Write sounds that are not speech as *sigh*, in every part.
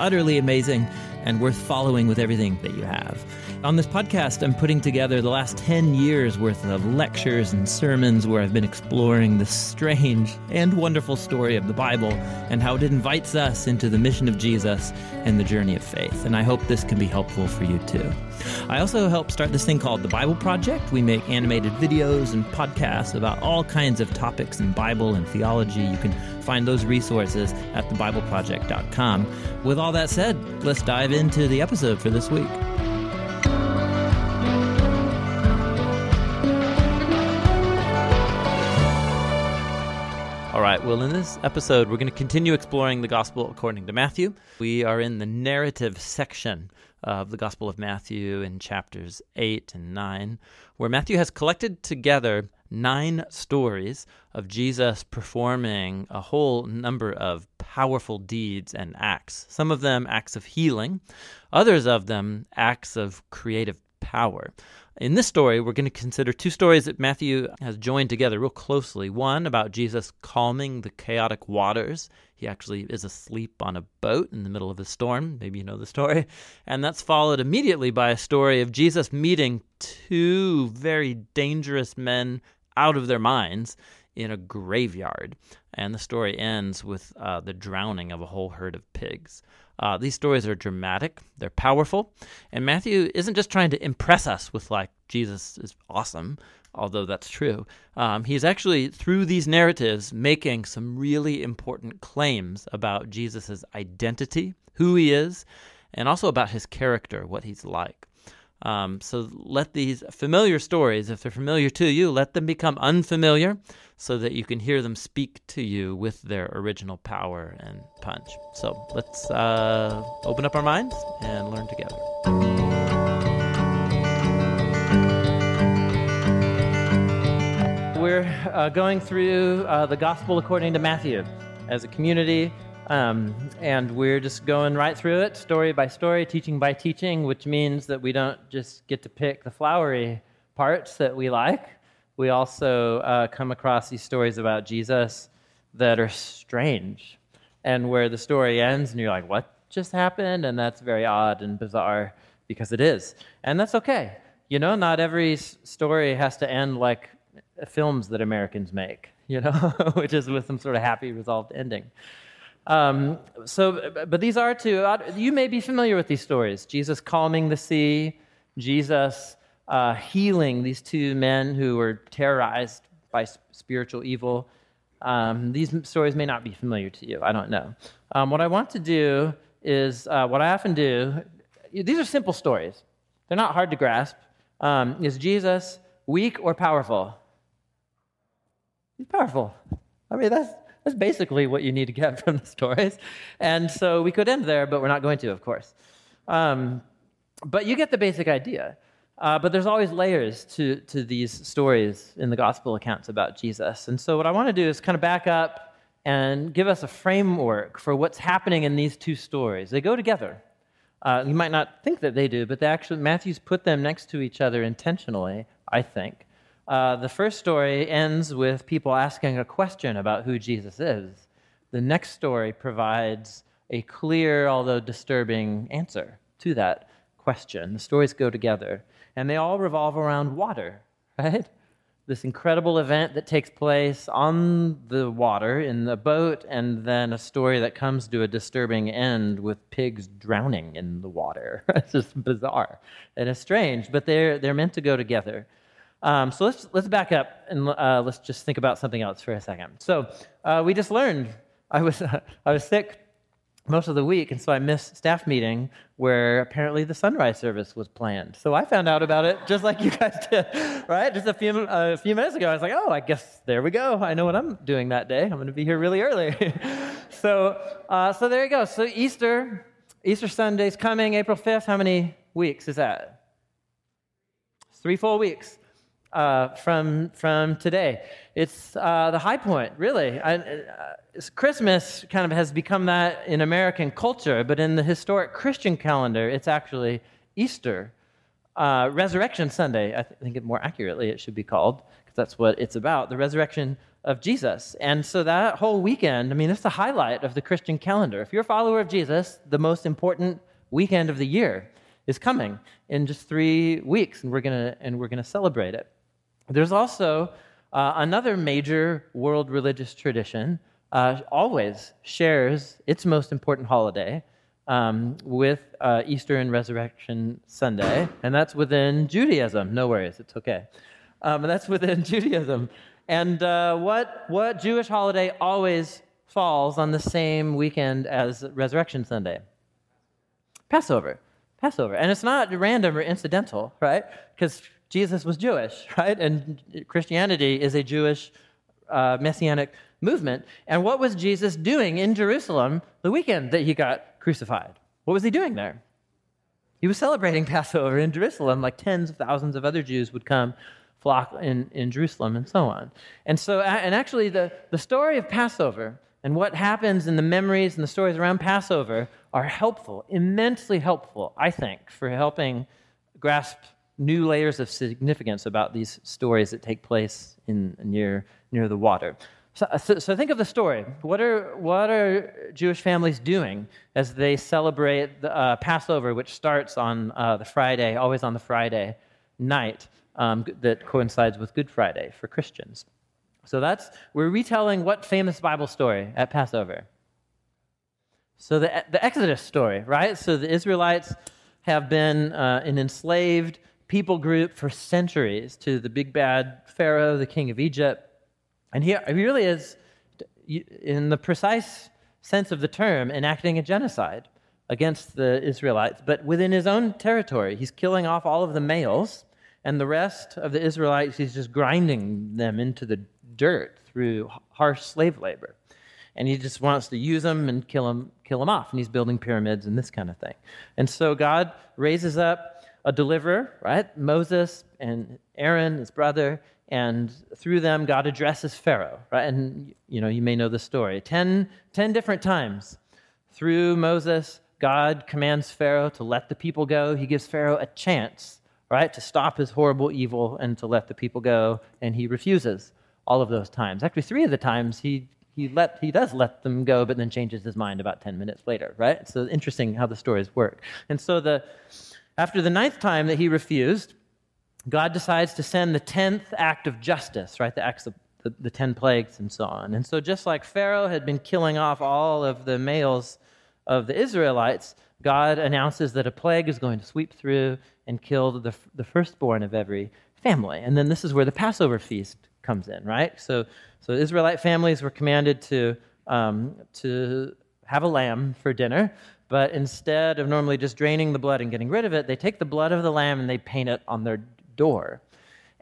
utterly amazing and worth following with everything that you have. On this podcast, I'm putting together the last 10 years worth of lectures and sermons where I've been exploring the strange and wonderful story of the Bible and how it invites us into the mission of Jesus and the journey of faith. And I hope this can be helpful for you too. I also help start this thing called the Bible Project. We make animated videos and podcasts about all kinds of topics in Bible and theology. You can find those resources at thebibleproject.com. With all that said, let's dive into the episode for this week. All right, well, in this episode, we're going to continue exploring the Gospel according to Matthew. We are in the narrative section of the Gospel of Matthew in chapters 8 and 9, where Matthew has collected together nine stories of Jesus performing a whole number of powerful deeds and acts. Some of them acts of healing, others of them acts of creative power. In this story, we're going to consider two stories that Matthew has joined together real closely. One about Jesus calming the chaotic waters. He actually is asleep on a boat in the middle of a storm. Maybe you know the story. *laughs* And that's followed immediately by a story of Jesus meeting two very dangerous men out of their minds in a graveyard. And the story ends with uh, the drowning of a whole herd of pigs. Uh, these stories are dramatic, they're powerful, and Matthew isn't just trying to impress us with, like, Jesus is awesome, although that's true. Um, he's actually, through these narratives, making some really important claims about Jesus' identity, who he is, and also about his character, what he's like. Um, so let these familiar stories, if they're familiar to you, let them become unfamiliar so that you can hear them speak to you with their original power and punch. So let's uh, open up our minds and learn together. We're uh, going through uh, the Gospel according to Matthew as a community. Um, and we're just going right through it, story by story, teaching by teaching, which means that we don't just get to pick the flowery parts that we like. We also uh, come across these stories about Jesus that are strange and where the story ends and you're like, what just happened? And that's very odd and bizarre because it is. And that's okay. You know, not every story has to end like films that Americans make, you know, *laughs* which is with some sort of happy, resolved ending. Um, so, but these are two. You may be familiar with these stories Jesus calming the sea, Jesus uh, healing these two men who were terrorized by spiritual evil. Um, these stories may not be familiar to you. I don't know. Um, what I want to do is uh, what I often do. These are simple stories. They're not hard to grasp. Um, is Jesus weak or powerful? He's powerful. I mean, that's that's basically what you need to get *laughs* from the stories. And so we could end there, but we're not going to, of course. Um, but you get the basic idea. Uh, but there's always layers to, to these stories in the gospel accounts about Jesus. And so what I want to do is kind of back up and give us a framework for what's happening in these two stories. They go together. Uh, you might not think that they do, but they actually Matthew's put them next to each other intentionally, I think. Uh, the first story ends with people asking a question about who Jesus is. The next story provides a clear, although disturbing, answer to that question. The stories go together, and they all revolve around water, *laughs* right? This incredible event that takes place on the water in the boat, and then a story that comes to a disturbing end with pigs drowning in the water. *laughs* it's just bizarre and it's strange, but they're, they're meant to go together. Um, so let's let's back up and uh, let's just think about something else for a second. So uh, we just learned I was uh, *laughs* I was sick most of the week, and so I missed staff meeting where apparently the sunrise service was planned. So I found out about it just like you guys did, *laughs* right? Just a few a few minutes ago, I was like, oh, I guess there we go. I know what I'm doing that day. I'm going to be here really early. *laughs* so uh, so there you go. So Easter Easter Sunday's coming, April 5th. How many weeks is that? Three full weeks uh, from, from today. It's uh, the high point, really. I, uh, Christmas kind of has become that in American culture, but in the historic Christian calendar, it's actually Easter. uh, Resurrection Sunday. I th- think it more accurately it should be called, because that's what it's about the resurrection of Jesus. And so that whole weekend, I mean, it's the highlight of the Christian calendar. If you're a follower of Jesus, the most important weekend of the year is coming in just three weeks, and we're gonna and we're gonna celebrate it. There's also uh, another major world religious tradition uh, always shares its most important holiday um, with uh, Easter and Resurrection Sunday, and that's within Judaism. No worries, it's okay. Um, that's within *laughs* Judaism. And uh, what, what Jewish holiday always falls on the same weekend as Resurrection Sunday? Passover. Passover. And it's not random or incidental, right? Because Jesus was Jewish, right? And Christianity is a Jewish uh, messianic movement. And what was Jesus doing in Jerusalem the weekend that he got crucified. What was he doing there? He was celebrating *laughs* Passover in Jerusalem, like tens of thousands of other Jews would come flock in, in Jerusalem and so on. And so, and actually, the, the story of Passover and what happens in the memories and the stories around Passover are helpful, immensely helpful, I think, for helping grasp new layers of significance about these stories that take place in, near, near the water. So, so, so, think of the story. What are, what are Jewish families doing as they celebrate the, uh, Passover, which starts on uh, the Friday, always on the Friday night um, that coincides with Good Friday for Christians? So that's, we're retelling what famous Bible story at Passover? So the, the Exodus story, right? So the Israelites have been uh, an enslaved people group for centuries to the big bad Pharaoh, the king of Egypt. And he, really is, in the precise sense of the term, enacting a genocide against the Israelites, but within his own territory. He's killing off all of the males, and the rest of the Israelites, he's just grinding them into the dirt through harsh slave labor. And he just wants to use them and kill them, kill them off. And he's building pyramids and this kind of thing. And so God raises up a deliverer, right? Moses and Aaron, his brother, and through them god addresses pharaoh right? And you know you may know the story. Ten, ten different times through moses god commands pharaoh to let the people go. He gives pharaoh a chance right to stop his horrible evil and to let the people go and he refuses all of those times. Actually three of the times he he let he does let them go but then changes his mind about 10 minutes later right? So interesting how the stories work. And so the after the ninth time that he refused God decides to send the 10th act of justice, right? The acts of the, the 10 plagues and so on. And so, just like Pharaoh had been killing off all of the males of the Israelites, God announces that a plague is going to sweep through and kill the, the firstborn of every family. And then this is where the Passover feast comes in, right? So, so Israelite families were commanded to, um, to have a lamb for dinner, but instead of normally just draining the blood and getting rid of it, they take the blood of the lamb and they paint it on their door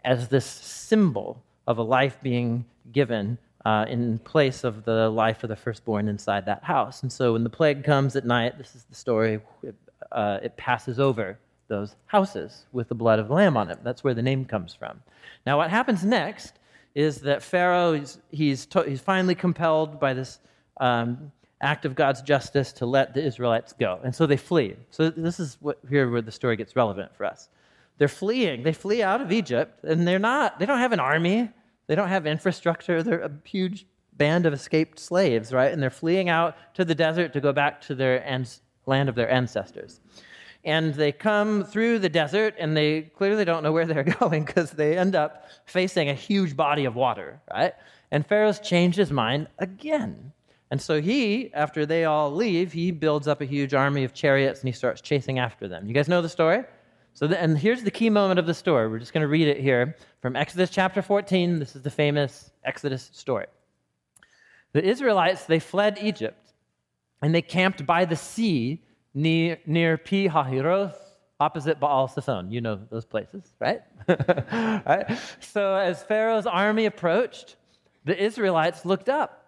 as this symbol of a life being given uh, in place of the life of the firstborn inside that house. And so when the plague comes at night, this is the story, it, uh, it passes over those houses with the blood of the lamb on it. That's where the name comes from. Now, what happens next is that Pharaoh, he's, he's, to, he's finally compelled by this um, act of God's justice to let the Israelites go. And so they flee. So this is what, here where the story gets relevant for us. They're fleeing. They flee out of Egypt, and they're not, they don't have an army. They don't have infrastructure. They're a huge band of escaped slaves, right? And they're fleeing out to the desert to go back to their ans- land of their ancestors. And they come through the desert, and they clearly don't know where they're *laughs* going because they end up facing a huge body of water, right? And Pharaoh's changed his mind again. And so he, after they all leave, he builds up a huge army of chariots and he starts chasing after them. You guys know the story? So, the, and here's the key moment of the story. We're just going to read it here from Exodus chapter 14. This is the famous Exodus story. The Israelites, they fled Egypt and they camped by the sea near, near Pi Hahiroth, opposite Baal Zephon. You know those places, right? *laughs* right? So, as Pharaoh's army approached, the Israelites looked up,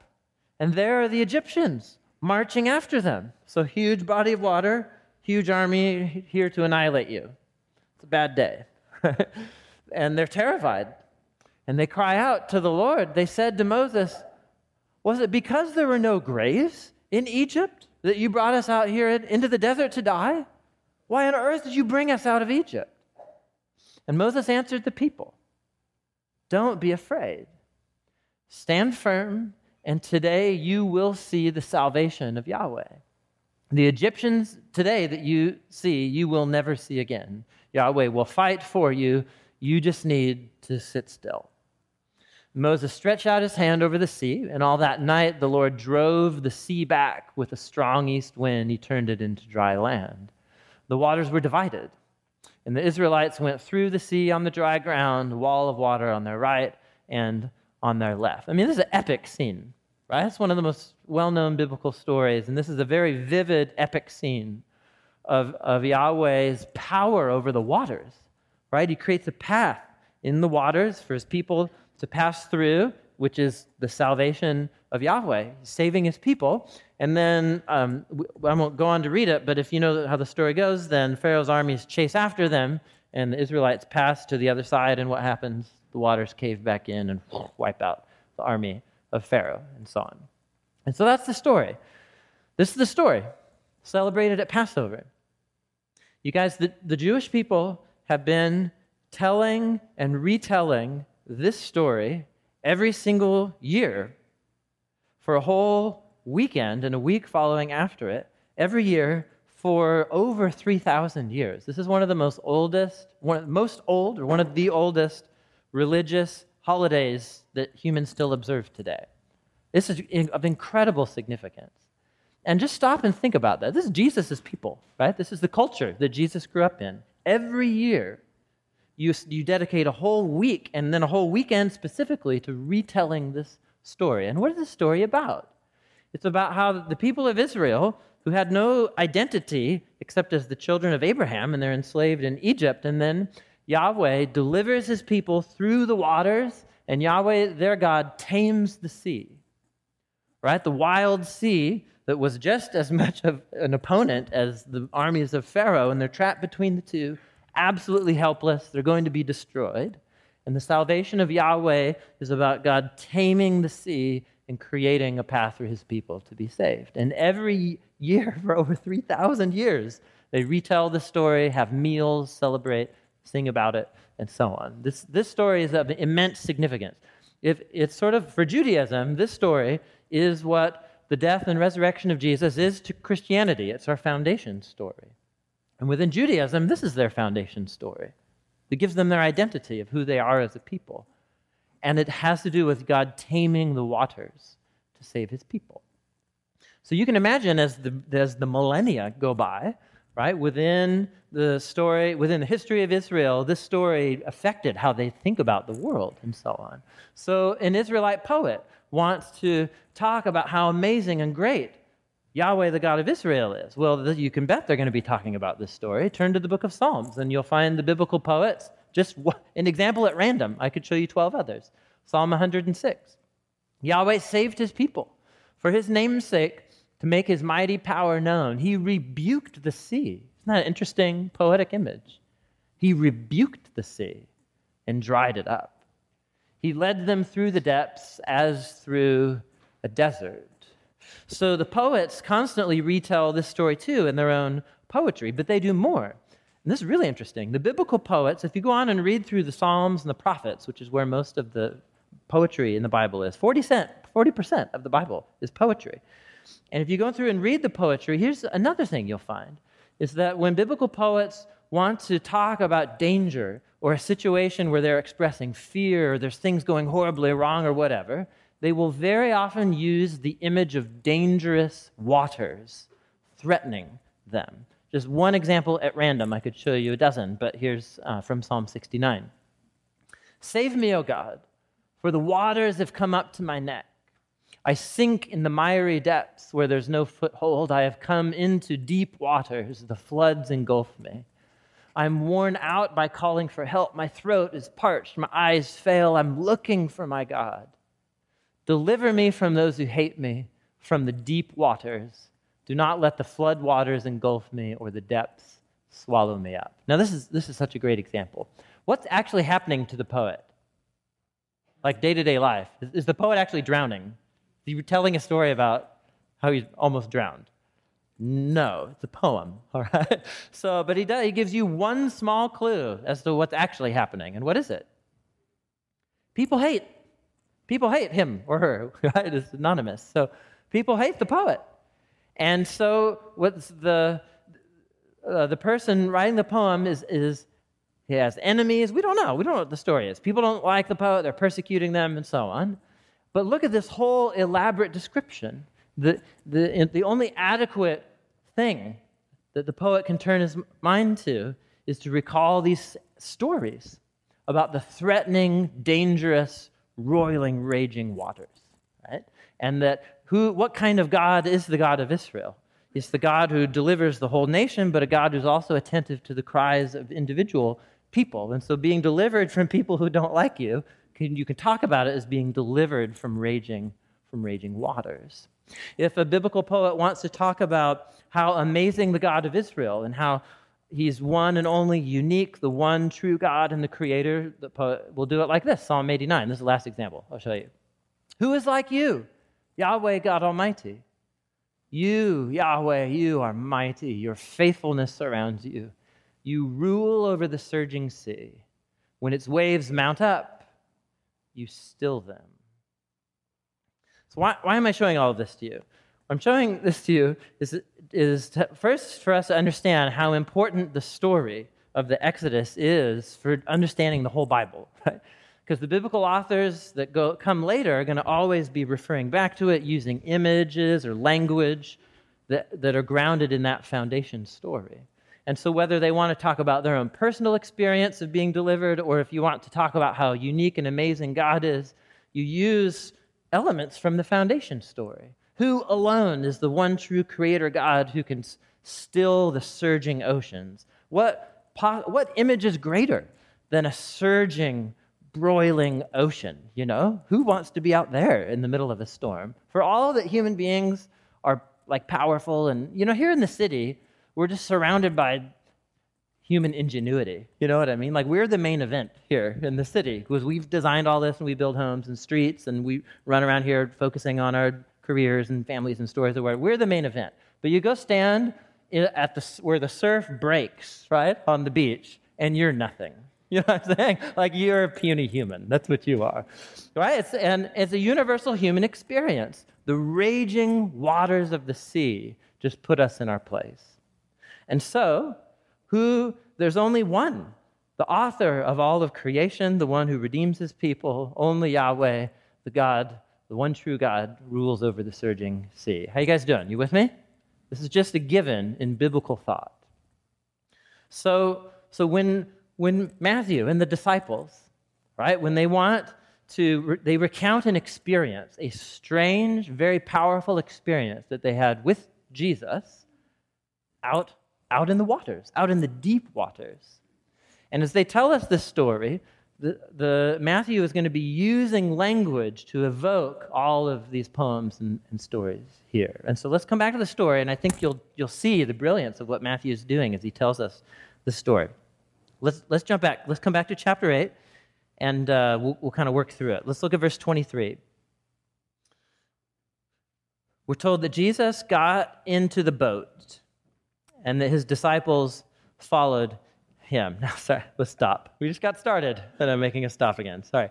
and there are the Egyptians marching after them. So, huge body of water, huge army here to annihilate you. It's a bad day. *laughs* and they're terrified. And they cry out to the Lord. They said to Moses, Was it because there were no graves in Egypt that you brought us out here into the desert to die? Why on earth did you bring us out of Egypt? And Moses answered the people Don't be afraid. Stand firm, and today you will see the salvation of Yahweh. The Egyptians today that you see, you will never see again. Yahweh will fight for you. You just need to sit still. Moses stretched out his hand over the sea, and all that night the Lord drove the sea back with a strong east wind. He turned it into dry land. The waters were divided, and the Israelites went through the sea on the dry ground, wall of water on their right and on their left. I mean, this is an epic scene, right? It's one of the most well known biblical stories, and this is a very vivid, epic scene of, of Yahweh's power over the waters, right? He creates a path in the waters for his people to pass through, which is the salvation of Yahweh, saving his people. And then um, I won't go on to read it, but if you know how the story goes, then Pharaoh's armies chase after them, and the Israelites pass to the other side, and what happens? The waters cave back in and *laughs* wipe out the army of Pharaoh, and so on. And so that's the story. This is the story celebrated at Passover. You guys, the, the Jewish people have been telling and retelling this story every single year for a whole weekend and a week following after it, every year for over 3,000 years. This is one of the most oldest, one most old, or one of the oldest religious holidays that humans still observe today. This is of incredible significance. And just stop and think about that. This is Jesus' people, right? This is the culture that Jesus grew up in. Every year, you, you dedicate a whole week and then a whole weekend specifically to retelling this story. And what is this story about? It's about how the people of Israel, who had no identity except as the children of Abraham, and they're enslaved in Egypt, and then Yahweh delivers his people through the waters, and Yahweh, their God, tames the sea. Right? The wild sea that was just as *laughs* much of an opponent as the armies of Pharaoh, and they're trapped between the two absolutely helpless. They're going to be destroyed. And the salvation of Yahweh is about God taming the sea and creating a path for his people to be saved. And every year, *laughs* for over 3,000 years, they retell the story, have meals, celebrate, sing about it, and so on. This, this story is of immense significance. If it's sort of, for Judaism, this story is what the death and resurrection of Jesus is to Christianity. It's our foundation story. And within Judaism, this is their foundation story. It gives them their identity of who they are as a people. And it has to do with God taming the waters to save his people. So you can imagine as the, as the millennia go by, right, within the story, within the history of Israel, this story affected how they think about the world and so on. So an Israelite poet wants to talk about how amazing and great Yahweh, the God of Israel, is? Well, you can bet they're going to be talking about this story. Turn to the book of Psalms, and you'll find the biblical poets. Just an example at random. I could show you 12 others. Psalm 106. Yahweh saved his people for his name's sake to make his mighty power known. He rebuked the sea. Isn't that an interesting poetic image? He rebuked the sea and dried it up. He led them through the depths as through a desert. So the poets constantly retell this story too in their own poetry, but they do more. And this is really interesting. The biblical poets, if you go on and read through the Psalms and the prophets, which is where most of the poetry in the Bible is, 40%, 40% of the Bible is poetry. And if you go through and read the poetry, here's another thing you'll find is that when biblical poets want to talk about danger or a situation where they're expressing fear or there's things going horribly wrong or whatever, they will very often use the image of dangerous waters threatening them. Just one example at random, I could show you a dozen, but here's uh, from Psalm 69. Save me, O God, for the waters have come up to my neck. I sink in the miry depths where there's no foothold. I have come into deep waters. The floods engulf me. I'm worn out by calling for help. My throat is parched. My eyes fail. I'm looking for my God. Deliver me from those who hate me, from the deep waters. Do not let the flood waters engulf me or the depths swallow me up. Now, this is, this is such a great example. What's actually happening to the poet? Like day to day life. Is, is the poet actually drowning? Is he telling a story about how he's almost drowned? No, it's a poem, *laughs* all right? So, but he does, he gives you one small clue as to what's actually happening. And what is it? People hate. People hate him or her, *laughs* right? It's anonymous. So people hate the poet. And so what's the uh, the person writing the poem is is he has enemies. We don't know. We don't know what the story is. People don't like the poet. They're persecuting them and so on. But look at this whole elaborate description. The, the, the only adequate thing that the poet can turn his mind to is to recall these stories about the threatening, dangerous, roiling, raging waters, right? And that who, what kind of God is the God of Israel? He's the God who delivers the whole nation, but a God who's also attentive to the cries of individual people. And so being delivered from people who don't like you, can, you can talk about it as being delivered from raging, from raging waters. If a biblical poet wants to talk about how amazing the God of Israel and how he's one and only unique, the one true God and the creator, the poet will do it like this Psalm 89. This is the last example. I'll show you. Who is like you, Yahweh God Almighty? You, Yahweh, you are mighty. Your faithfulness surrounds you. You rule over the surging sea. When its waves mount up, you still them. So, why, why am I showing all of this to you? I'm showing this to you is, is to, first for us to understand how important the story of the Exodus is for understanding the whole Bible. *laughs* Right? Because the biblical authors that go, come later are going to always be referring back to it using images or language that, that are grounded in that foundation story. And so, whether they want to talk about their own personal experience of being delivered, or if you want to talk about how unique and amazing God is, you use elements from the foundation story. Who alone is the one true creator God who can still the surging oceans? What, what image is greater than a surging, broiling ocean? You know, who wants to be out there in the middle of a storm? For all that human beings are like powerful, and you know, here in the city, we're just surrounded by human ingenuity. You know what I mean? Like we're the main event here in the city because we've designed all this and we build homes and streets and we run around here focusing on our careers and families and stories. We're the main event. But you go stand at the where the surf breaks, right, on the beach, and you're nothing. *laughs* You know what I'm saying? Like you're a puny human. That's what you are, right? It's, and it's a universal human experience. The raging waters of the sea just put us in our place. And so, who, there's only one, the author of all of creation, the one who redeems his people, only Yahweh, the God, the one true God, rules over the surging sea. How you guys doing? You with me? This is just a given in biblical thought. So, so when, when Matthew and the disciples, right, when they want to, they recount an experience, a strange, very powerful experience that they had with Jesus out out in the waters, out in the deep waters. And as they tell us this story, the, the Matthew is going to be using language to evoke all of these poems and, and, stories here. And so let's come back to the story, and I think you'll, you'll see the brilliance of what Matthew is doing as he tells us the story. Let's, let's jump back. Let's come back to chapter 8, and uh, we'll, we'll kind of work through it. Let's look at verse 23. We're told that Jesus got into the boat and that his disciples followed him. *laughs* Now, sorry, let's stop. We just got started, and I'm making a stop again. Sorry.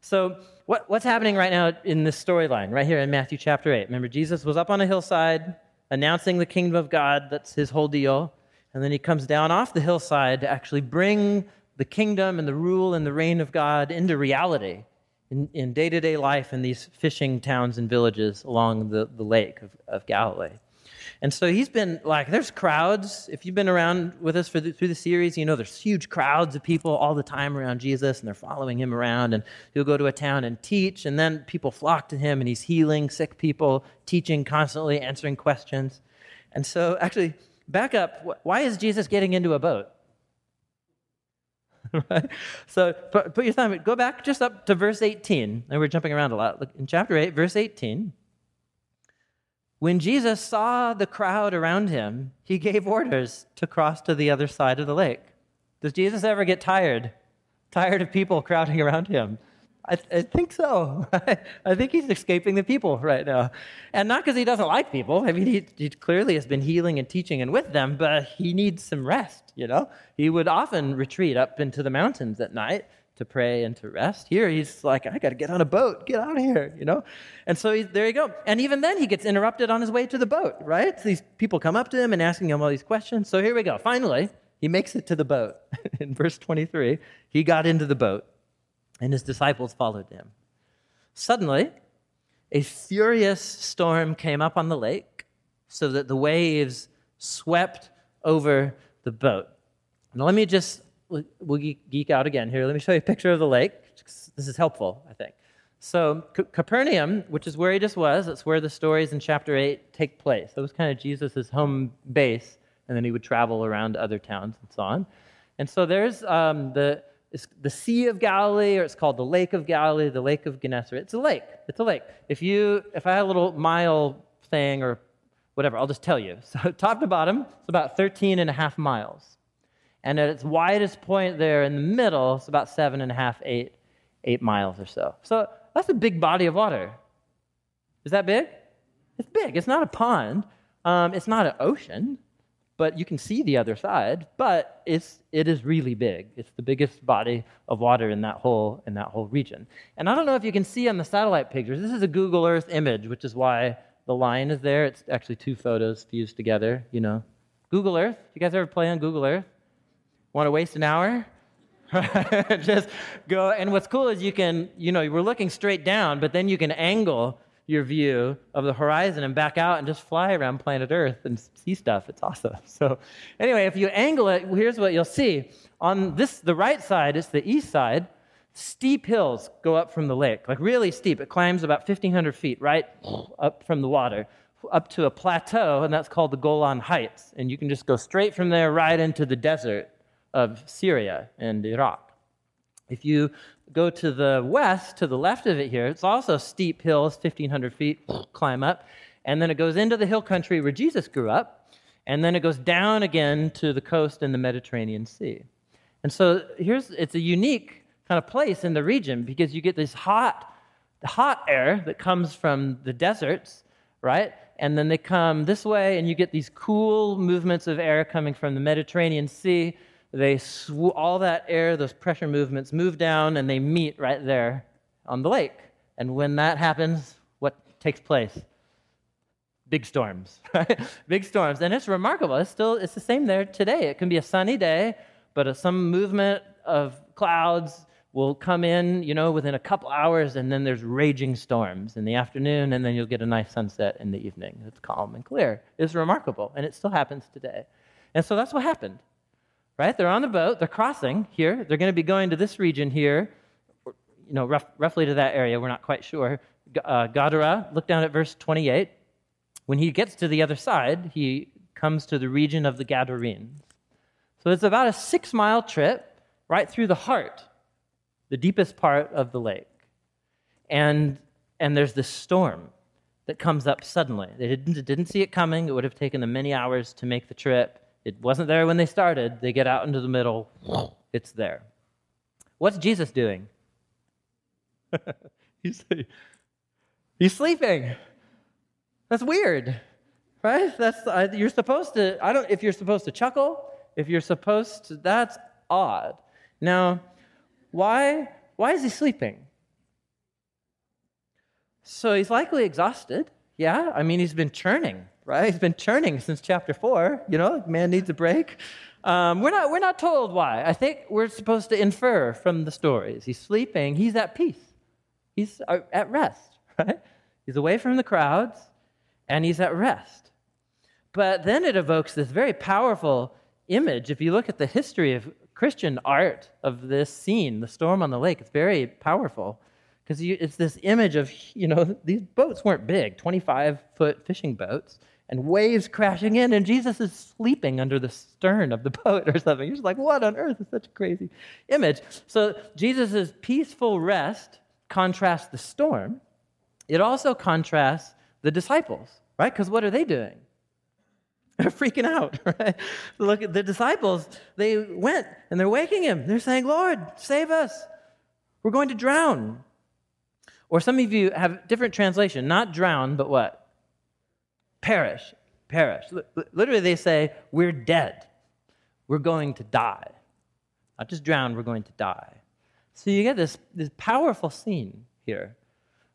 So, what, what's happening right now in this storyline, right here in Matthew chapter 8? Remember, Jesus was up on a hillside announcing the kingdom of God. That's his whole deal. And then he comes down off the hillside to actually bring the kingdom and the rule and the reign of God into reality in day to day life in these fishing towns and villages along the, the lake of, of Galilee. And so he's been like, there's crowds. If you've been around with us the, through the series, you know there's huge crowds of people all the time around Jesus, and they're following him around. And he'll go to a town and teach, and then people flock to him, and he's healing sick people, teaching constantly, answering questions. And so, actually, back up. Why is Jesus getting into a boat? *laughs* right? So put, your thumb, go back just up to verse 18. And we're jumping around a lot. Look, in chapter 8, verse 18. When Jesus saw the crowd around him, he gave orders to cross to the other side of the lake. Does Jesus ever get tired? Tired of people crowding around him? I, I think so. *laughs* I think he's escaping the people right now. And not because he doesn't like people. I mean, he, he clearly has been healing and teaching and with them, but he needs some rest, you know? He would often retreat up into the mountains at night to pray and to rest. Here, he's like, I got to get on a boat, get out of here, you know? And so he, there you go. And even then, he gets interrupted on his way to the boat, right? So these people come up to him and asking him all these questions. So here we go. Finally, he makes it to the boat. *laughs* In verse 23, he got into the boat and his disciples followed him. Suddenly, a furious storm came up on the lake so that the waves swept over the boat. Now, let me just, we'll geek out again here. Let me show you a picture of the lake. This is helpful, I think. So, C- Capernaum, which is where he just was, that's where the stories in chapter 8 take place. That was kind of Jesus' home base, and then he would travel around other towns and so on. And so there's um, the the Sea of Galilee, or it's called the Lake of Galilee, the Lake of Gennesaret. It's a lake. It's a lake. If you, if I had a little mile thing or whatever, I'll just tell you. *laughs* So top to bottom, it's about 13 and a half miles. And at its widest point there in the middle, it's about seven and a half, eight, eight miles or so. So that's a big body of water. Is that big? It's big. It's not a pond. Um, it's not an ocean but you can see the other side. But it's it is really big. It's the biggest body of water in that whole in that whole region. And I don't know if you can see on the satellite pictures. This is a Google Earth image, which is why the line is there. It's actually two photos fused together. You know, Google Earth. You guys ever play on Google Earth? Want to waste an hour? *laughs* Just go. And what's cool is you can, you know, we're looking straight down, but then you can angle your view of the horizon and back out and just fly around planet Earth and see stuff. It's awesome. *laughs* So, anyway, if you angle it, here's what you'll see. On this, the right side, it's the east side. Steep hills go up from the lake, like really steep. It climbs about 1,500 feet right up from the water, up to a plateau, and that's called the Golan Heights. And you can just go straight from there right into the desert of Syria and Iraq. If you go to the west, to the left of it here, it's also steep hills, 1,500 feet, climb up. And then it goes into the hill country where Jesus grew up. And then it goes down again to the coast in the Mediterranean Sea. And so here's, it's a unique kind of place in the region because you get this hot, hot air that comes from the deserts, right? And then they come this way, and you get these cool movements of air coming from the Mediterranean Sea they sw- all that air, those pressure movements move down and they meet right there on the lake. And when that happens, what takes place? Big storms, *laughs* right? Big storms. And it's remarkable. It's still it's the same there today. It can be a sunny day, but some movement of clouds will come in, you know, within a couple hours, and then there's raging storms in the afternoon, and then you'll get a nice sunset in the evening. It's calm and clear. It's remarkable, and it still happens today. And so that's what happened right? They're on the boat, they're crossing here. They're going to be going to this region here, you know, rough, roughly to that area. We're not quite sure. Uh, Gadara, look down at verse 28. When he gets to the other side, he comes to the region of the Gadarenes. So it's about a six mile trip right through the heart, the deepest part of the lake. And, and there's this storm that comes up suddenly. They didn't, didn't see it coming. It would have taken them many hours to make the trip. It wasn't there when they started. They get out into the middle, it's there. What's Jesus doing? *laughs* he's, he's sleeping. That's weird, right? That's uh, you're supposed to. I don't. If you're supposed to chuckle, if you're supposed to, that's odd. Now, why? Why is he sleeping? So he's likely exhausted. Yeah, I mean he's been churning right? He's been churning since chapter four. You know, man needs a break. Um, we're, not, we're not told why. I think we're supposed to infer from the stories. He's sleeping, he's at peace, he's uh, at rest, *laughs* right? He's away from the crowds and he's at rest. But then it evokes this very powerful image. If you look at the history of Christian art of this scene, the storm on the lake, it's very powerful because it's this image of, you know, *laughs* these boats weren't big, 25 foot fishing boats and waves crashing in, and Jesus is sleeping under the stern of the boat or something. You're just like, what on earth is such a crazy image? So Jesus' peaceful rest contrasts the storm. It also contrasts the disciples, right? Because what are they doing? *laughs* They're freaking out, *laughs* right? Look at the disciples. They went and they're waking him. They're saying, Lord, save us. We're going to drown. Or some of you have different translation, not drown, but what? Perish. Perish. Literally, they say, We're dead. We're going to die. Not just drown, we're going to die. So you get this, this powerful scene here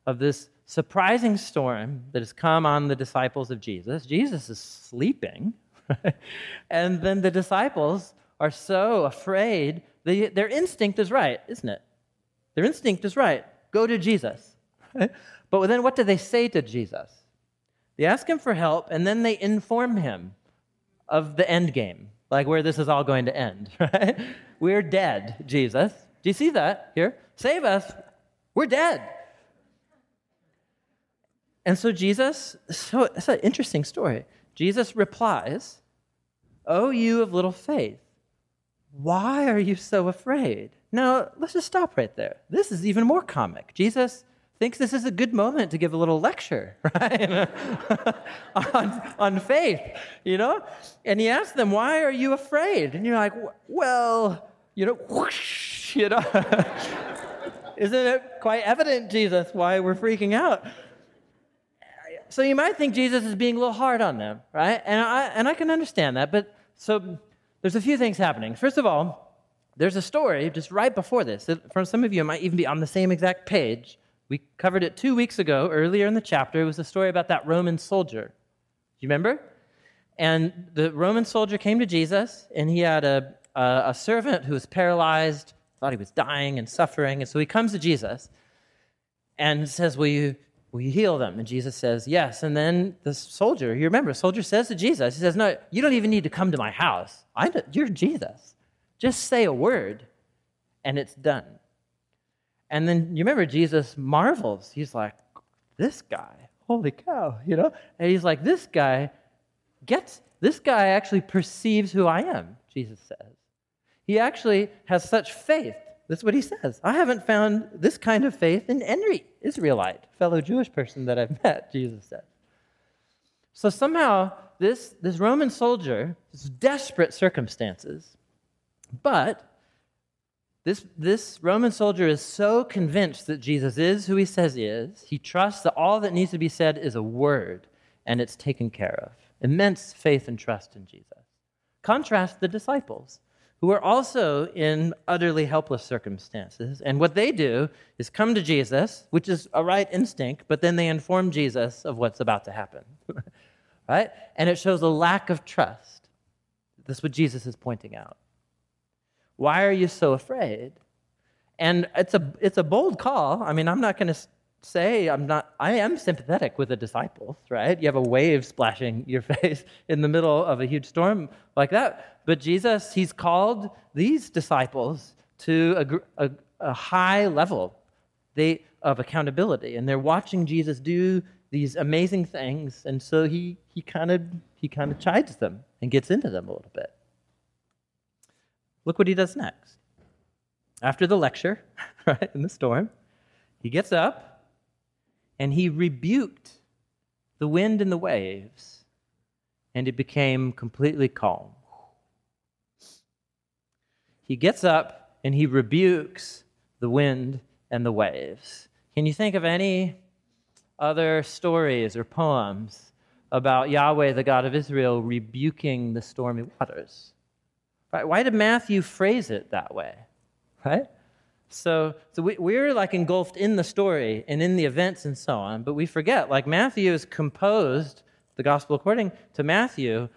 of this surprising storm that has come on the disciples of Jesus. Jesus is sleeping, *laughs* and then the disciples are so afraid. They, their instinct is right, isn't it? Their instinct is right. Go to Jesus. *laughs* but then what do they say to Jesus? They ask him for help, and then they inform him of the end game, like where this is all going to end, *laughs* right? We're dead, Jesus. Do you see that here? Save us. We're dead. And so Jesus, so it's an interesting story. Jesus replies, Oh, you of little faith, why are you so afraid? Now, let's just stop right there. This is even more comic. Jesus thinks this is a good moment to give a little lecture, *laughs* right? *laughs* on, on faith, you know? And he asks them, Why are you afraid? And you're like, Well, you know, whoosh, you know? *laughs* Isn't it quite evident, Jesus, why we're freaking out? So you might think Jesus is being a little hard on them, right? And I, and I can understand that, but so there's a few things happening. First of all, there's a story just right before this. For some of you, it might even be on the same exact page. We covered it two weeks ago, earlier in the chapter. It was a story about that Roman soldier. Do you remember? And the Roman soldier came to Jesus, and he had a, a, a servant who was paralyzed, thought he was dying and suffering. And so he comes to Jesus and says, Will you Will you heal them? And Jesus says, Yes. And then the soldier, you remember, soldier says to Jesus, He says, No, you don't even need to come to my house. I you're Jesus. Just say a word, and it's done. And then you remember, Jesus marvels. He's like, This guy, holy cow, you know? And he's like, This guy gets, this guy actually perceives who I am, Jesus says. He actually has such faith that's what he says. I haven't found this kind of faith in any Israelite, fellow Jewish person that I've met, Jesus says. So somehow, this, this Roman soldier, this desperate circumstances, but this, this Roman soldier is so convinced that Jesus is who he says he is, he trusts that all that needs to be said is a word and it's taken care of. Immense faith and trust in Jesus. Contrast the disciples who are also in utterly helpless circumstances. And what they do is come to Jesus, which is a right instinct, but then they inform Jesus of what's about to happen. *laughs* right? And it shows a lack of trust. That's what Jesus is pointing out. Why are you so afraid? And it's a, it's a bold call. I mean, I'm not going to say I'm not, I am sympathetic with the disciples, right? You have a wave splashing your *laughs* face in the middle of a huge storm like that. But Jesus, he's called these disciples to a, a, a high level they, of accountability, and they're watching Jesus do these amazing things, and so he, he kind of he kind of chides them and gets into them a little bit. Look what he does next. After the lecture, *laughs* right, in the storm, he gets up and he rebuked the wind and the waves, and it became completely calm. He gets up and he rebukes the wind and the waves. Can you think of any other stories or poems about Yahweh, the God of Israel, rebuking the stormy waters? Right? Why did Matthew phrase it that way? Right? So, so we, we're like engulfed in the story and in the events and so on, but we forget, like Matthew is composed, the gospel according to Matthew,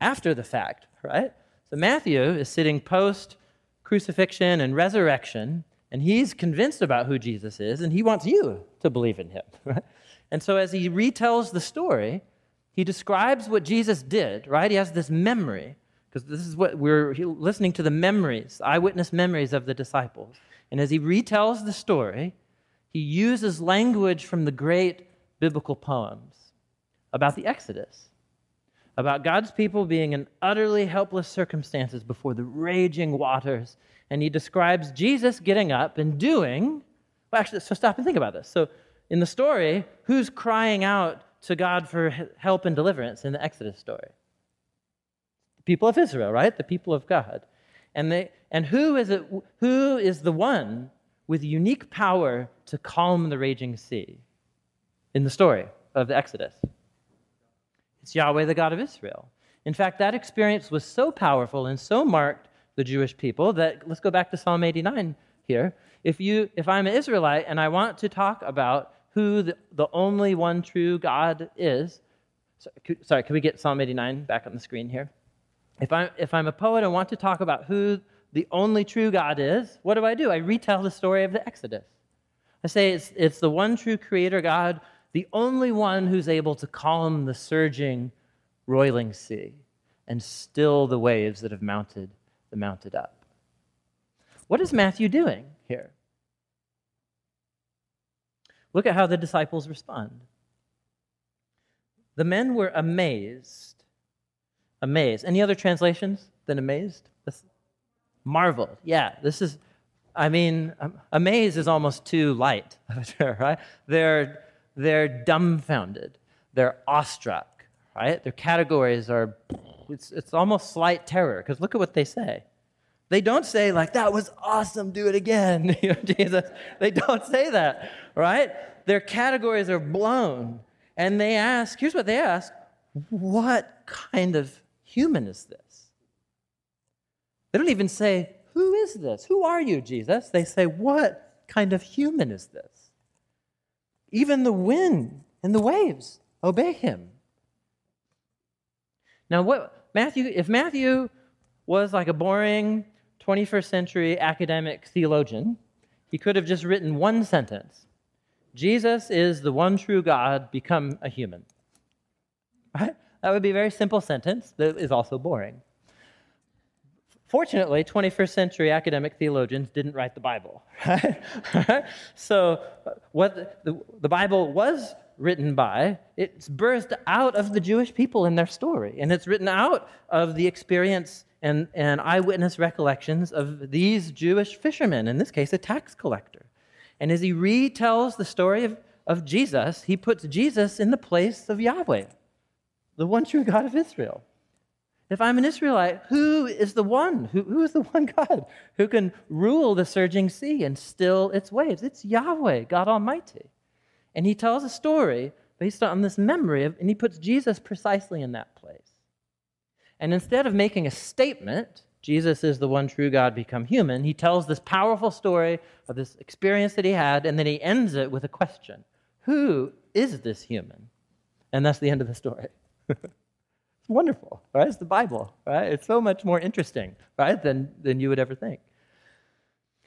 after the fact, right? So Matthew is sitting post crucifixion and resurrection, and he's convinced about who Jesus is, and he wants you to believe in him, *laughs* right? And so as he retells the story, he describes what Jesus did, right? He has this memory, because this is what we're listening to the memories, eyewitness memories of the disciples. And as he retells the story, he uses language from the great biblical poems about the Exodus, about God's people being in utterly helpless circumstances before the raging waters. And he describes Jesus getting up and doing, well, actually, so stop and think about this. So in the story, who's crying out to God for help and deliverance in the Exodus story? People of Israel, right? The people of God. And, they, and who is it who is the one with unique power to calm the raging sea in the story of the Exodus. It's Yahweh, the God of Israel. In fact, that experience was so powerful and so marked the Jewish people that let's go back to Psalm 89 here. If you if I'm an Israelite and I want to talk about who the, the only one true God is, sorry, can we get Psalm 89 back on the screen here? If I'm if I'm a poet and want to talk about who the only true God is, what do I do? I retell the story of the Exodus. I say it's, it's the one true creator God, the only one who's able to calm the surging, roiling sea and still the waves that have mounted the mounted up. What is Matthew doing here? Look at how the disciples respond. The men were amazed. Amazed. Any other translations than amazed? This, marveled. Yeah, this is, I mean, um, amazed is almost too light, *laughs* right? They're, they're dumbfounded. They're awestruck, right? Their categories are it's, it's almost slight terror because look at what they say. They don't say, like, that was awesome, do it again, *laughs* Jesus. They don't say that, right? Their categories are blown. And they ask, here's what they ask what kind of human is this? They don't even say, who is this? Who are you, Jesus? They say, what kind of human is this? Even the wind and the waves obey him. Now, what Matthew, if Matthew was like a boring 21st century academic theologian, he could have just written one sentence Jesus is the one true God, become a human. Right? That would be a very simple sentence that is also boring. Fortunately, 21st century academic theologians didn't write the Bible. *laughs* Right? so, what the, the Bible was written by, it's birthed out of the Jewish people in their story. And it's written out of the experience and, and eyewitness recollections of these Jewish fishermen, in this case, a tax collector. And as he retells the story of, of Jesus, he puts Jesus in the place of Yahweh, the one true God of Israel. If I'm an Israelite, who is the one? Who, who is the one *laughs* God who can rule the surging sea and still its waves? It's Yahweh, God Almighty. And he tells a story based on this memory, of, and he puts Jesus precisely in that place. And instead of making a statement, Jesus is the one true God become human, he tells this powerful story of this experience that he had, and then he ends it with a question Who is this human? And that's the end of the story. It's wonderful, right? It's the Bible, right? It's so much more interesting, right, than, than you would ever think.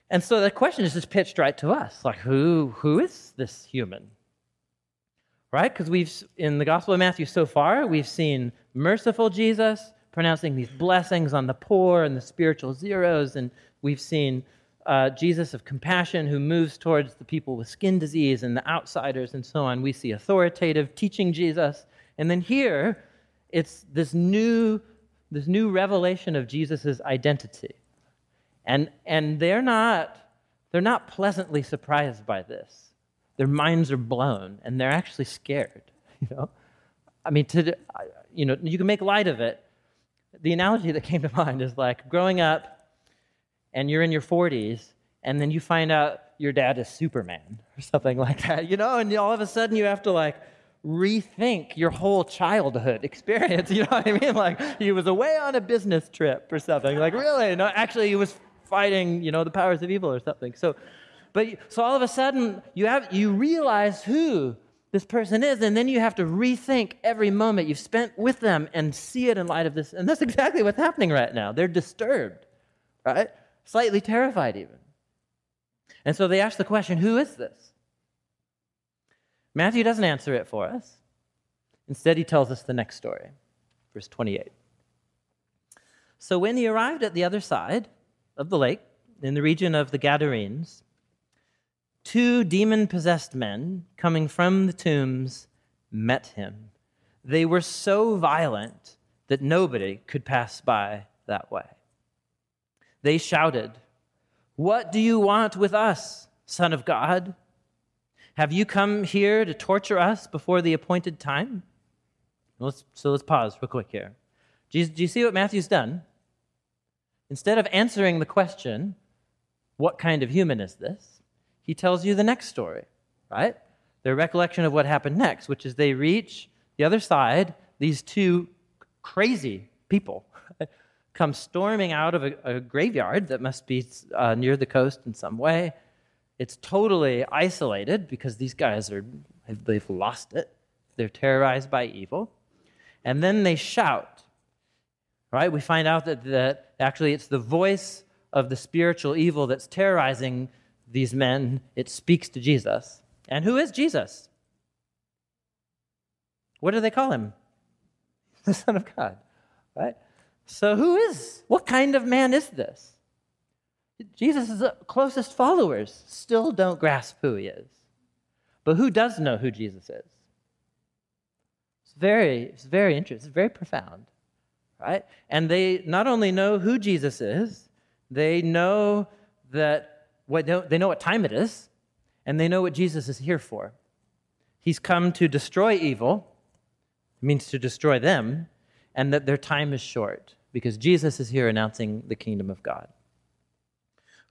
And so the question is just pitched right to us like, who, who is this human? right? Because we've, in the Gospel of Matthew so far, we've seen merciful Jesus pronouncing these blessings on the poor and the spiritual zeros, and we've seen uh, Jesus of compassion who moves towards the people with skin disease and the outsiders and so on. We see authoritative teaching Jesus. And then here, it's this new, this new revelation of Jesus' identity. And, and they're, not, they're not pleasantly surprised by this their minds are blown and they're actually scared. *laughs* You know, I mean, to you know, you can make light of it. The analogy that came to mind is like growing up, and you're in your 40s, and then you find out your dad is Superman *laughs* or something like that. You know, and all of a sudden you have to like rethink your whole childhood *laughs* experience. You know what I mean? Like he was away on a business trip or something. Like really? No, actually he was fighting, you know, the powers of evil or something. So but so all of a sudden, you, have, you realize who this person is, and then you have to rethink every moment you've spent with them and see it in light of this. And that's exactly what's happening right now. They're disturbed, right? Slightly terrified, even. And so they ask the question who is this? Matthew doesn't answer it for us. Instead, he tells us the next story, verse 28. So when he arrived at the other side of the lake, in the region of the Gadarenes, two demon possessed men coming from the tombs met him. They were so violent that nobody could pass by that way. They shouted, What do you want with us, Son of God? Have you come here to torture us before the appointed time? Let's, so let's pause real quick here. Do you, do you see what Matthew's done? Instead of answering the question, What kind of human is this? he tells you the next story, right? Their recollection of what happened next, which is they reach the other side, these two crazy people *laughs* come storming out of a, a graveyard that must be uh, near the coast in some way. It's totally isolated because these guys are, they've lost it. They're terrorized by evil. And then they shout, right? We find out that, that actually it's the voice of the spiritual evil that's terrorizing these men. It speaks to Jesus. And who is Jesus? What do they call him? *laughs* The Son of God, right? So, who is, what kind of man is this? Jesus' closest followers still don't grasp who he is. But who does know who Jesus is? It's very, it's very interesting, it's very profound, right? And they not only know who Jesus is, they know that what, they know what time it is, and they know what Jesus is here for. He's come to destroy evil, means to destroy them, and that their time is short because Jesus is here announcing the kingdom of God.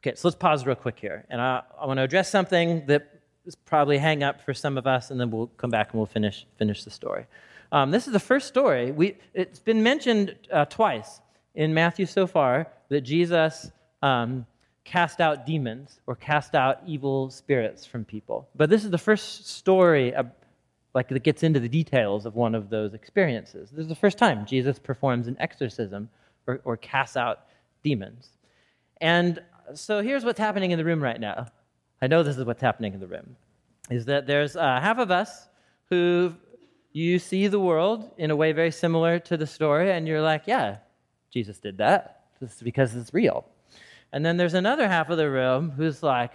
Okay, so let's pause real quick here. And I, I want to address something that is probably hang up for some of us, and then we'll come back and we'll finish, finish the story. Um, this is the first story. We, it's been mentioned uh, twice in Matthew so far that Jesus um, cast out demons or cast out evil spirits from people. But this is the first story like that gets into the details of one of those experiences. This is the first time Jesus performs an exorcism or, or casts out demons. And so here's what's happening in the room right now. I know this is what's happening in the room. Is that there's uh, half of us who you see the world in a way very similar to the story, and you're like, yeah, Jesus did that. This is because it's real. And then there's another half of the room who's like,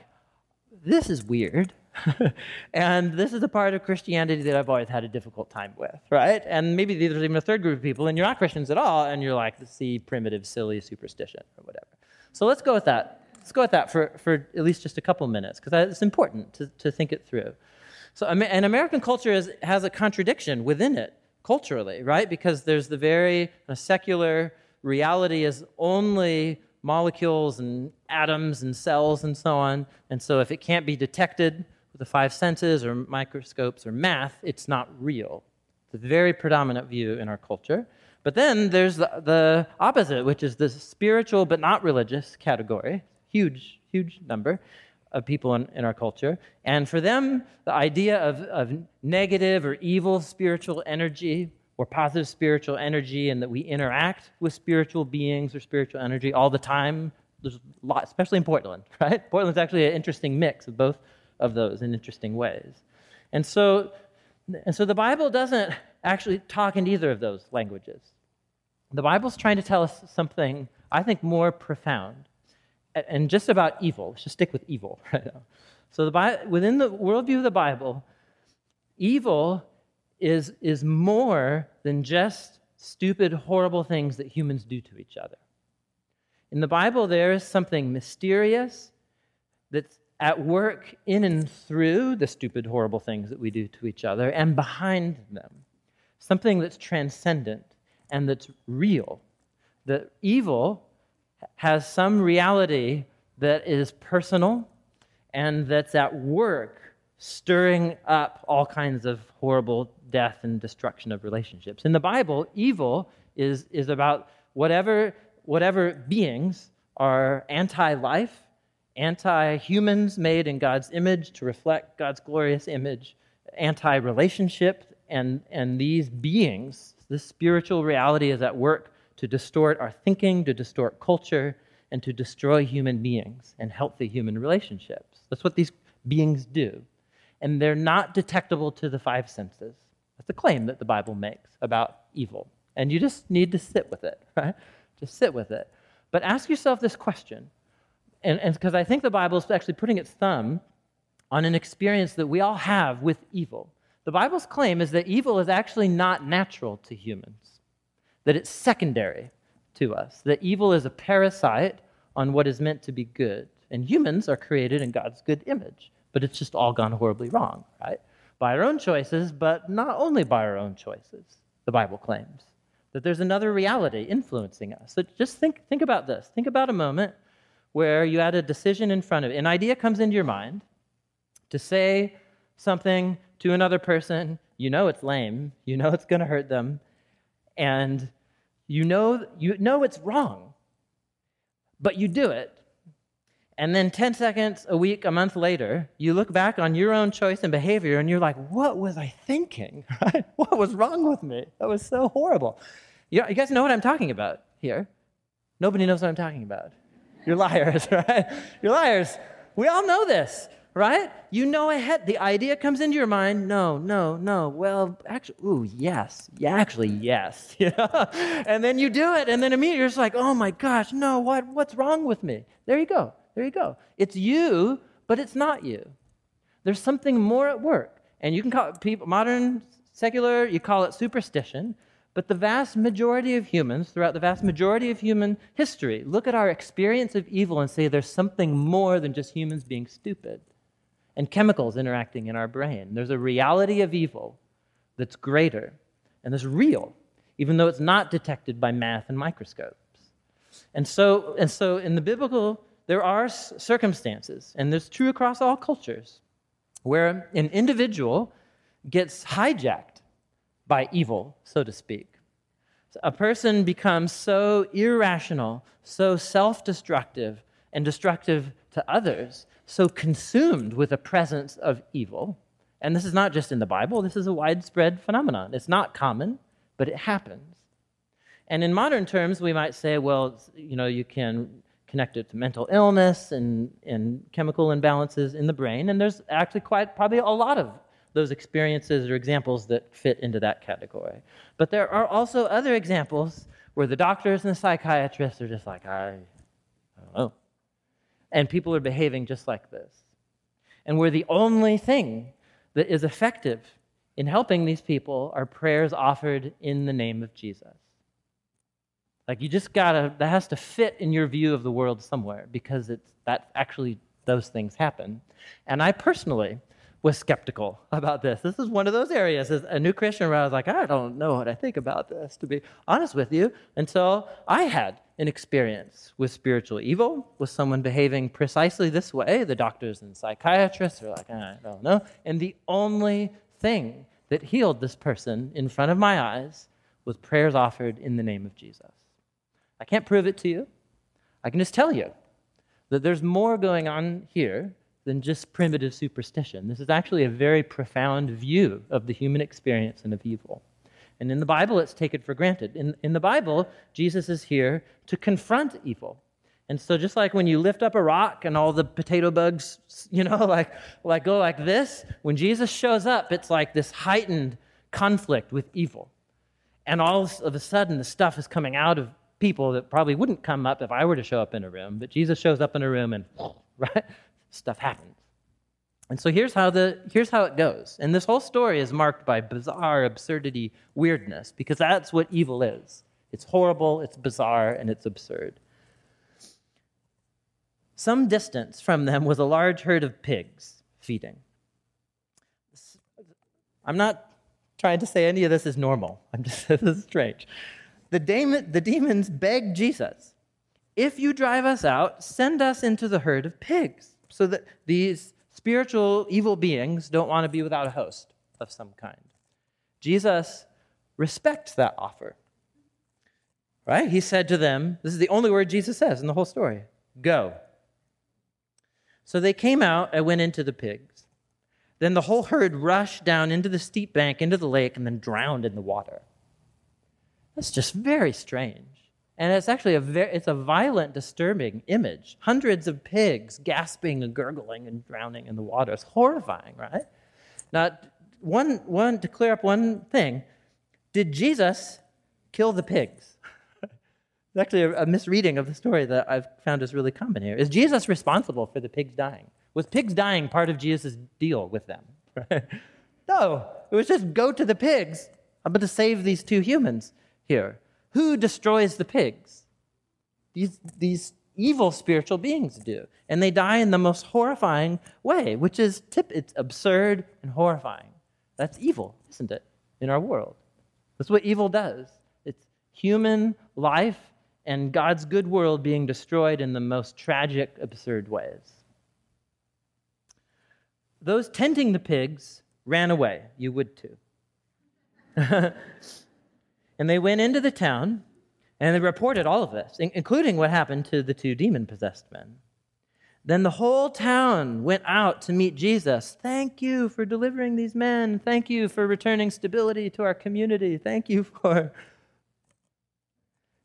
this is weird. *laughs* and this is a part of Christianity that I've always had a difficult time with, right? And maybe there's even a third group of people, and you're not Christians at all, and you're like, see primitive, silly superstition or whatever. So let's go with that. Let's go with that for, for at least just a couple minutes, because it's important to, to think it through. So, and American culture is, has a contradiction within it, culturally, right? Because there's the very secular reality is only molecules and atoms and cells and so on. And so if it can't be detected, with the five senses or microscopes or math, it's not real. It's a very predominant view in our culture. But then there's the, the opposite, which is the spiritual but not religious category. Huge, huge number of people in, in our culture. And for them, the idea of, of negative or evil spiritual energy or positive spiritual energy and that we interact with spiritual beings or spiritual energy all the time, there's a lot, especially in Portland, *laughs* right? Portland's actually an interesting mix of both of those in interesting ways. And so, and so the Bible doesn't actually talk in either of those languages. The Bible's trying to tell us something, I think, more profound and just about evil. Let's just stick with evil *laughs* right now. So, the, within the worldview of the Bible, evil is, is more than just stupid, horrible things that humans do to each other. In the Bible, there is something mysterious that's at work in and through the stupid, horrible things that we do to each other and behind them. Something that's transcendent and that's real. That evil has some reality that is personal and that's at work stirring up all kinds of horrible death and destruction of relationships. In the Bible, evil is, is about whatever, whatever beings are anti life anti humans made in God's image to reflect God's glorious image, anti relationship, and, and these beings, this spiritual reality is at work to distort our thinking, to distort culture, and to destroy human beings and healthy human relationships. That's what these beings do. And they're not detectable to the five senses. That's a claim that the Bible makes about evil. And you just need to sit with it, *laughs* right? Just sit with it. But ask yourself this question and because I think the Bible is actually putting its thumb on an experience that we all have with evil. The Bible's claim is that evil is actually not natural to humans, that it's secondary to us, that evil is a parasite on what is meant to be good. And humans are created in God's good image, but it's just all gone horribly wrong, right? By our own choices, but not only by our own choices, the Bible claims. That there's another reality influencing us. So just think, think about this. Think about a moment where you had a decision in front of you. An idea comes into your mind, to say something to another person, you know it's lame, you know it's going to hurt them, and you know you know it's wrong. But you do it. And then 10 seconds, a week, a month later, you look back on your own choice and behavior and you're like, what was I thinking? *laughs* What was wrong with me? That was so horrible. You, you guys know what I'm talking about here. Nobody knows what I'm talking about. You're liars, *laughs* right? You're liars. We all know this, right? You know ahead. The idea comes into your mind. No, no, no. Well, actually, ooh, yes. Yeah, actually, yes. *laughs* and then you do it, and then immediately you're just like, oh my gosh, no, what, what's wrong with me? There you go. There you go. It's you, but it's not you. There's something more at work. And you can call it people, modern, secular, you call it superstition. But the vast majority of humans, throughout the vast majority of human history, look at our experience of evil and say there's something more than just humans being stupid and chemicals interacting in our brain. There's a reality of evil that's greater and that's real, even though it's not detected by math and microscopes. And so, and so in the biblical, there are circumstances, and this is true across all cultures, where an individual gets hijacked by evil, so to speak. A person becomes so irrational, so self destructive, and destructive to others, so consumed with the presence of evil. And this is not just in the Bible, this is a widespread phenomenon. It's not common, but it happens. And in modern terms, we might say, well, you know, you can connect it to mental illness and, and chemical imbalances in the brain. And there's actually quite probably a lot of those experiences or examples that fit into that category. But there are also other examples where the doctors and the psychiatrists are just like, I, I don't know. And people are behaving just like this. And where the only thing that is effective in helping these people are prayers offered in the name of Jesus. Like you just gotta, that has to fit in your view of the world somewhere because it's that actually those things happen. And I personally was skeptical *laughs* about this. This is one of those areas as a new Christian where I was like, I don't know what I think about this, to be honest with you, until I had an experience with spiritual evil, with someone behaving precisely this way. The doctors and psychiatrists are like, ah, I don't know. And the only thing that healed this person in front of my eyes was prayers offered in the name of Jesus. I can't prove it to you. I can just tell you that there's more going on here than just primitive superstition. This is actually a very profound view of the human experience and of evil. And in the Bible, it's taken for granted. In, in the Bible, Jesus is here to confront evil. And so, just like when you lift up a rock and all the potato bugs, you know, *laughs* like, like go like this, when Jesus shows up, it's like this heightened conflict with evil. And all of a sudden, the stuff is coming out of people that probably wouldn't come up if I were to show up in a room. But Jesus shows up in a room and, *laughs* right? stuff happens. And so here's how, the, here's how it goes. And this whole story is marked by bizarre, absurdity, weirdness, because that's what evil is. It's horrible, it's bizarre, and it's absurd. Some distance from them was a large herd of pigs feeding. I'm not trying to say any of this is normal. *laughs* I'm just saying this is strange. The, demon, the demons begged Jesus, "If you drive us out, send us into the herd of pigs." so that these spiritual evil beings don't want to be without a host of some kind. Jesus respects that offer. Right? He said to them, this is the only word Jesus says in the whole story go. So they came out and went into the pigs. Then the whole herd rushed down into the steep bank, into the lake, and then drowned in the water. That's just very strange. And it's actually a very, it's a violent, disturbing image. Hundreds of pigs gasping and gurgling and drowning in the water. It's horrifying, right? Now, one, one to clear up one thing, did Jesus kill the pigs? it's actually a, a misreading of the story that I've found is really common here. Is Jesus responsible for the pigs dying? Was pigs dying part of Jesus' deal with them? *laughs* no, it was just go to the pigs. I'm going to save these two humans here. Who destroys the pigs? These, these evil spiritual beings do. And they die in the most horrifying way, which is tip, it's absurd and horrifying. That's evil, isn't it, in our world? That's what evil does. It's human life and God's good world being destroyed in the most tragic, absurd ways. those tending the pigs ran away. You would too. *laughs* and they went into the town and they reported all of this, including what happened to the two demon possessed men. Then the whole town went out to meet Jesus. Thank you for delivering these men. Thank you for returning stability to our community. Thank you for.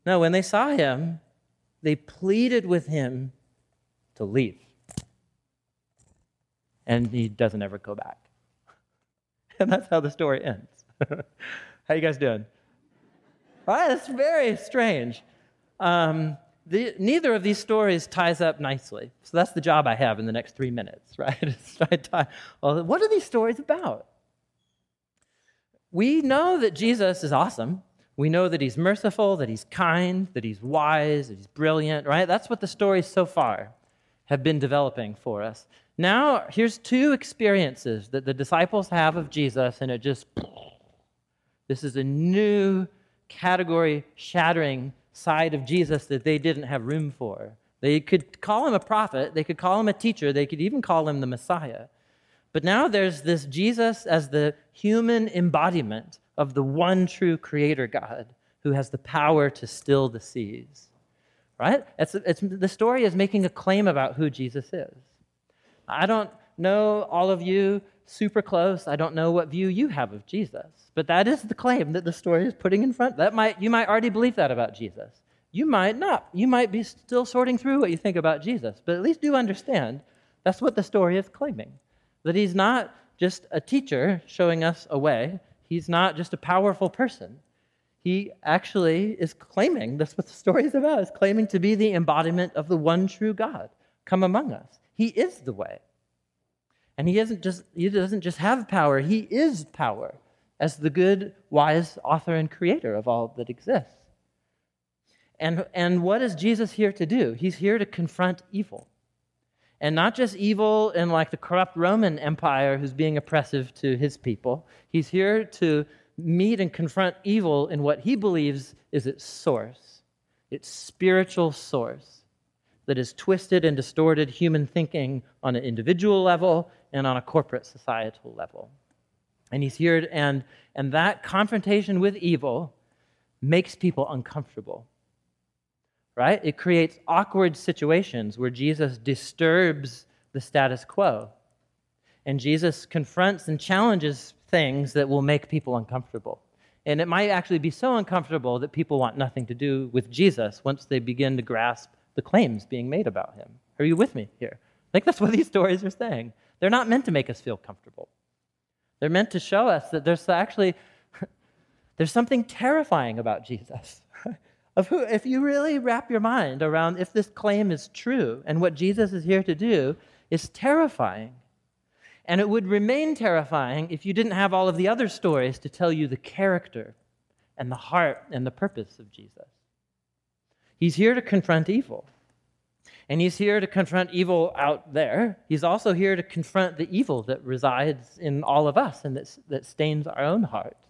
No, when they saw him, they pleaded with him to leave. And he doesn't ever go back. *laughs* And that's how the story ends. *laughs* how you guys doing? Right, that's very strange. Um, the, neither of these stories ties up nicely. So that's the job I have in the next three minutes, *laughs* right? well, what are these stories about? We know that Jesus is awesome. We know that he's merciful, that he's kind, that he's wise, that he's brilliant, right? That's what the stories so far have been developing for us. Now, here's two experiences that the disciples have of Jesus, and it just, this is a new category shattering side of Jesus that they didn't have room for. They could call him a prophet, they could call him a teacher, they could even call him the Messiah. But now there's this Jesus as the human embodiment of the one true creator God who has the power to still the seas. Right? It's, it's, the story is making a claim about who Jesus is. I don't know all of you super close. I don't know what view you have of Jesus. But that is the claim that the story is putting in front. That might you might already believe that about Jesus. You might not. You might be still sorting through what you think about Jesus. But at least do understand that's what the story is claiming. That he's not just a teacher showing us a way. He's not just a powerful person. He actually is claiming, that's what the story is about, is claiming to be the embodiment of the one true God come among us. He is the way. And he isn't just he doesn't just have power, he is power as the good, wise author and creator of all that exists. And, and what is Jesus here to do? He's here to confront evil. And not just evil in like the corrupt Roman Empire who's being oppressive to his people. He's here to meet and confront evil in what he believes is its source, its spiritual source that is twisted and distorted human thinking on an individual level and on a corporate societal level. And he's here, and, and that confrontation with evil makes people uncomfortable. Right? It creates awkward situations where Jesus disturbs the status quo. And Jesus confronts and challenges things that will make people uncomfortable. And it might actually be so uncomfortable that people want nothing to do with Jesus once they begin to grasp the claims being made about him. Are you with me here? Think that's what these stories are saying. They're not meant to make us feel comfortable. They're meant to show us that there's actually *laughs* there's something terrifying about Jesus. *laughs* of who if you really wrap your mind around if this claim is true and what Jesus is here to do is terrifying. And it would remain terrifying if you didn't have all of the other stories to tell you the character and the heart and the purpose of Jesus. He's here to confront evil. And he's here to confront evil out there. He's also here to confront the evil that resides in all of us and that, that stains our own hearts.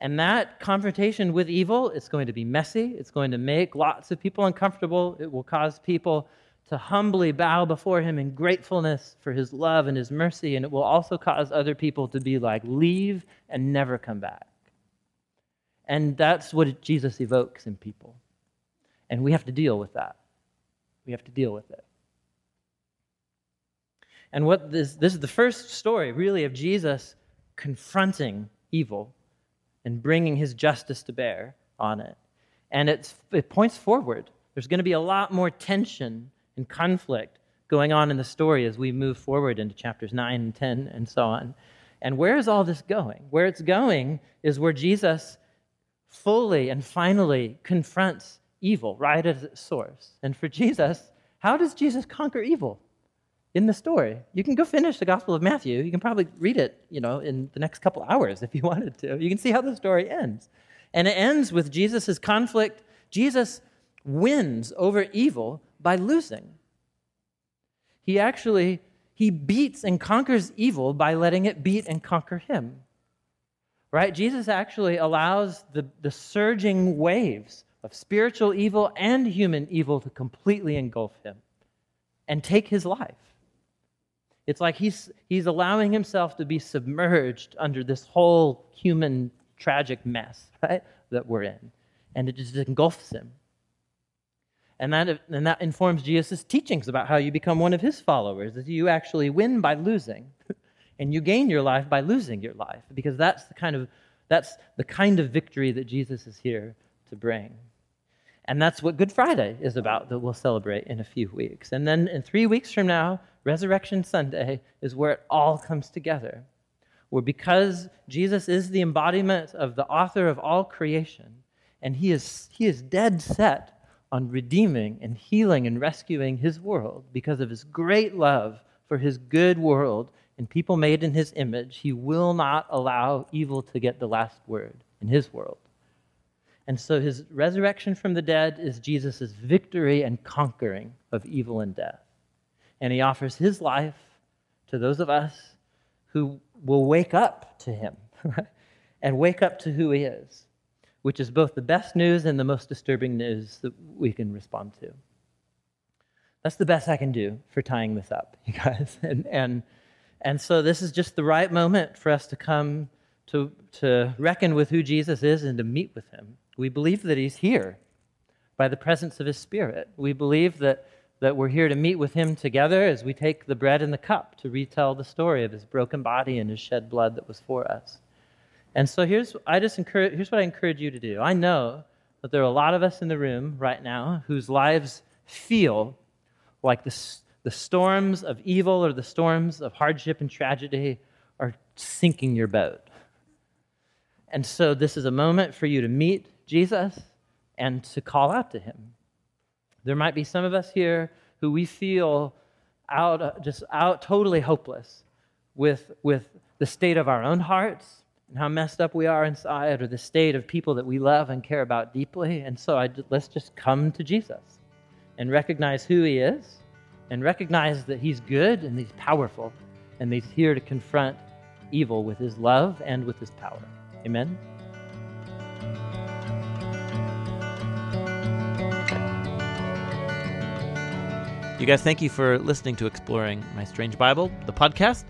And that confrontation with evil is going to be messy. It's going to make lots of people uncomfortable. It will cause people to humbly bow before him in gratefulness for his love and his mercy. And it will also cause other people to be like, leave and never come back. And that's what Jesus evokes in people. And we have to deal with that. We have to deal with it. And what this, this is the first story, really, of Jesus confronting evil and bringing his justice to bear on it. And it's, it points forward. There's going to be a lot more tension and conflict going on in the story as we move forward into chapters 9 and 10 and so on. And where is all this going? Where it's going is where Jesus fully and finally confronts evil right at its source. And for Jesus, how does Jesus conquer evil? In the story. You can go finish the Gospel of Matthew. You can probably read it, you know, in the next couple hours if you *laughs* wanted to. You can see how the story ends. And it ends with Jesus' conflict. Jesus wins over evil by losing. He actually he beats and conquers evil by letting it beat and conquer him. Right? Jesus actually allows the, the surging waves of spiritual evil and human evil to completely engulf him and take his life. It's like he's, he's allowing himself to be submerged under this whole human tragic mess, *laughs* right, that we're in. And it just engulfs him. And that, and that informs Jesus' teachings about how you become one of his followers, that you actually win by losing. *laughs* and you gain your life by losing your life, because that's the kind of, that's the kind of victory that Jesus is here to bring. And that's what Good Friday is about that we'll celebrate in a few weeks. And then in three weeks from now, Resurrection Sunday is where it all comes together. Where because Jesus is the embodiment of the author of all creation, and he is, he is dead set on redeeming and healing and rescuing his world because of his great love for his good world and people made in his image, he will not allow evil to get the last word in his world. And so his resurrection from the dead is Jesus' victory and conquering of evil and death. And he offers his life to those of us who will wake up to him *laughs* and wake up to who he is which is both the best news and the most disturbing news that we can respond to. That's the best I can do for tying this up, *laughs* you guys. And, and, and so this is just the right moment for us to come to, to reckon with who Jesus is and to meet with him. We believe that he's here by the presence of his Spirit. We believe that, that we're here to meet with him together as we take the bread and the cup to retell the story of his broken body and his shed blood that was for us. And so here's I just encourage here's what I encourage you to do. I know that there are a lot of us in the room right now whose lives feel like the, the storms of evil or the storms of hardship and tragedy are sinking your boat. And so this is a moment for you to meet Jesus and to call out to him. There might be some of us here who we feel out just out totally hopeless with with the state of our own hearts and how messed up we are inside or the state of people that we love and care about deeply. And so I, let's just come to Jesus and recognize who he is and recognize that he's good and he's powerful and he's here to confront evil with his love and with his power. Amen. You guys, thank you for listening to Exploring My Strange Bible, the podcast.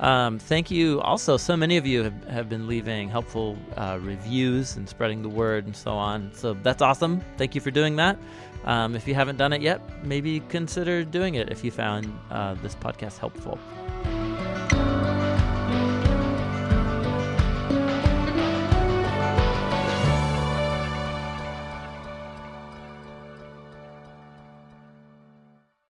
Um, thank you. Also, so many of you have, have been leaving helpful uh, reviews and spreading the word and so on. So that's awesome. Thank you for doing that. Um, if you haven't done it yet, maybe consider doing it if you found uh, this podcast helpful.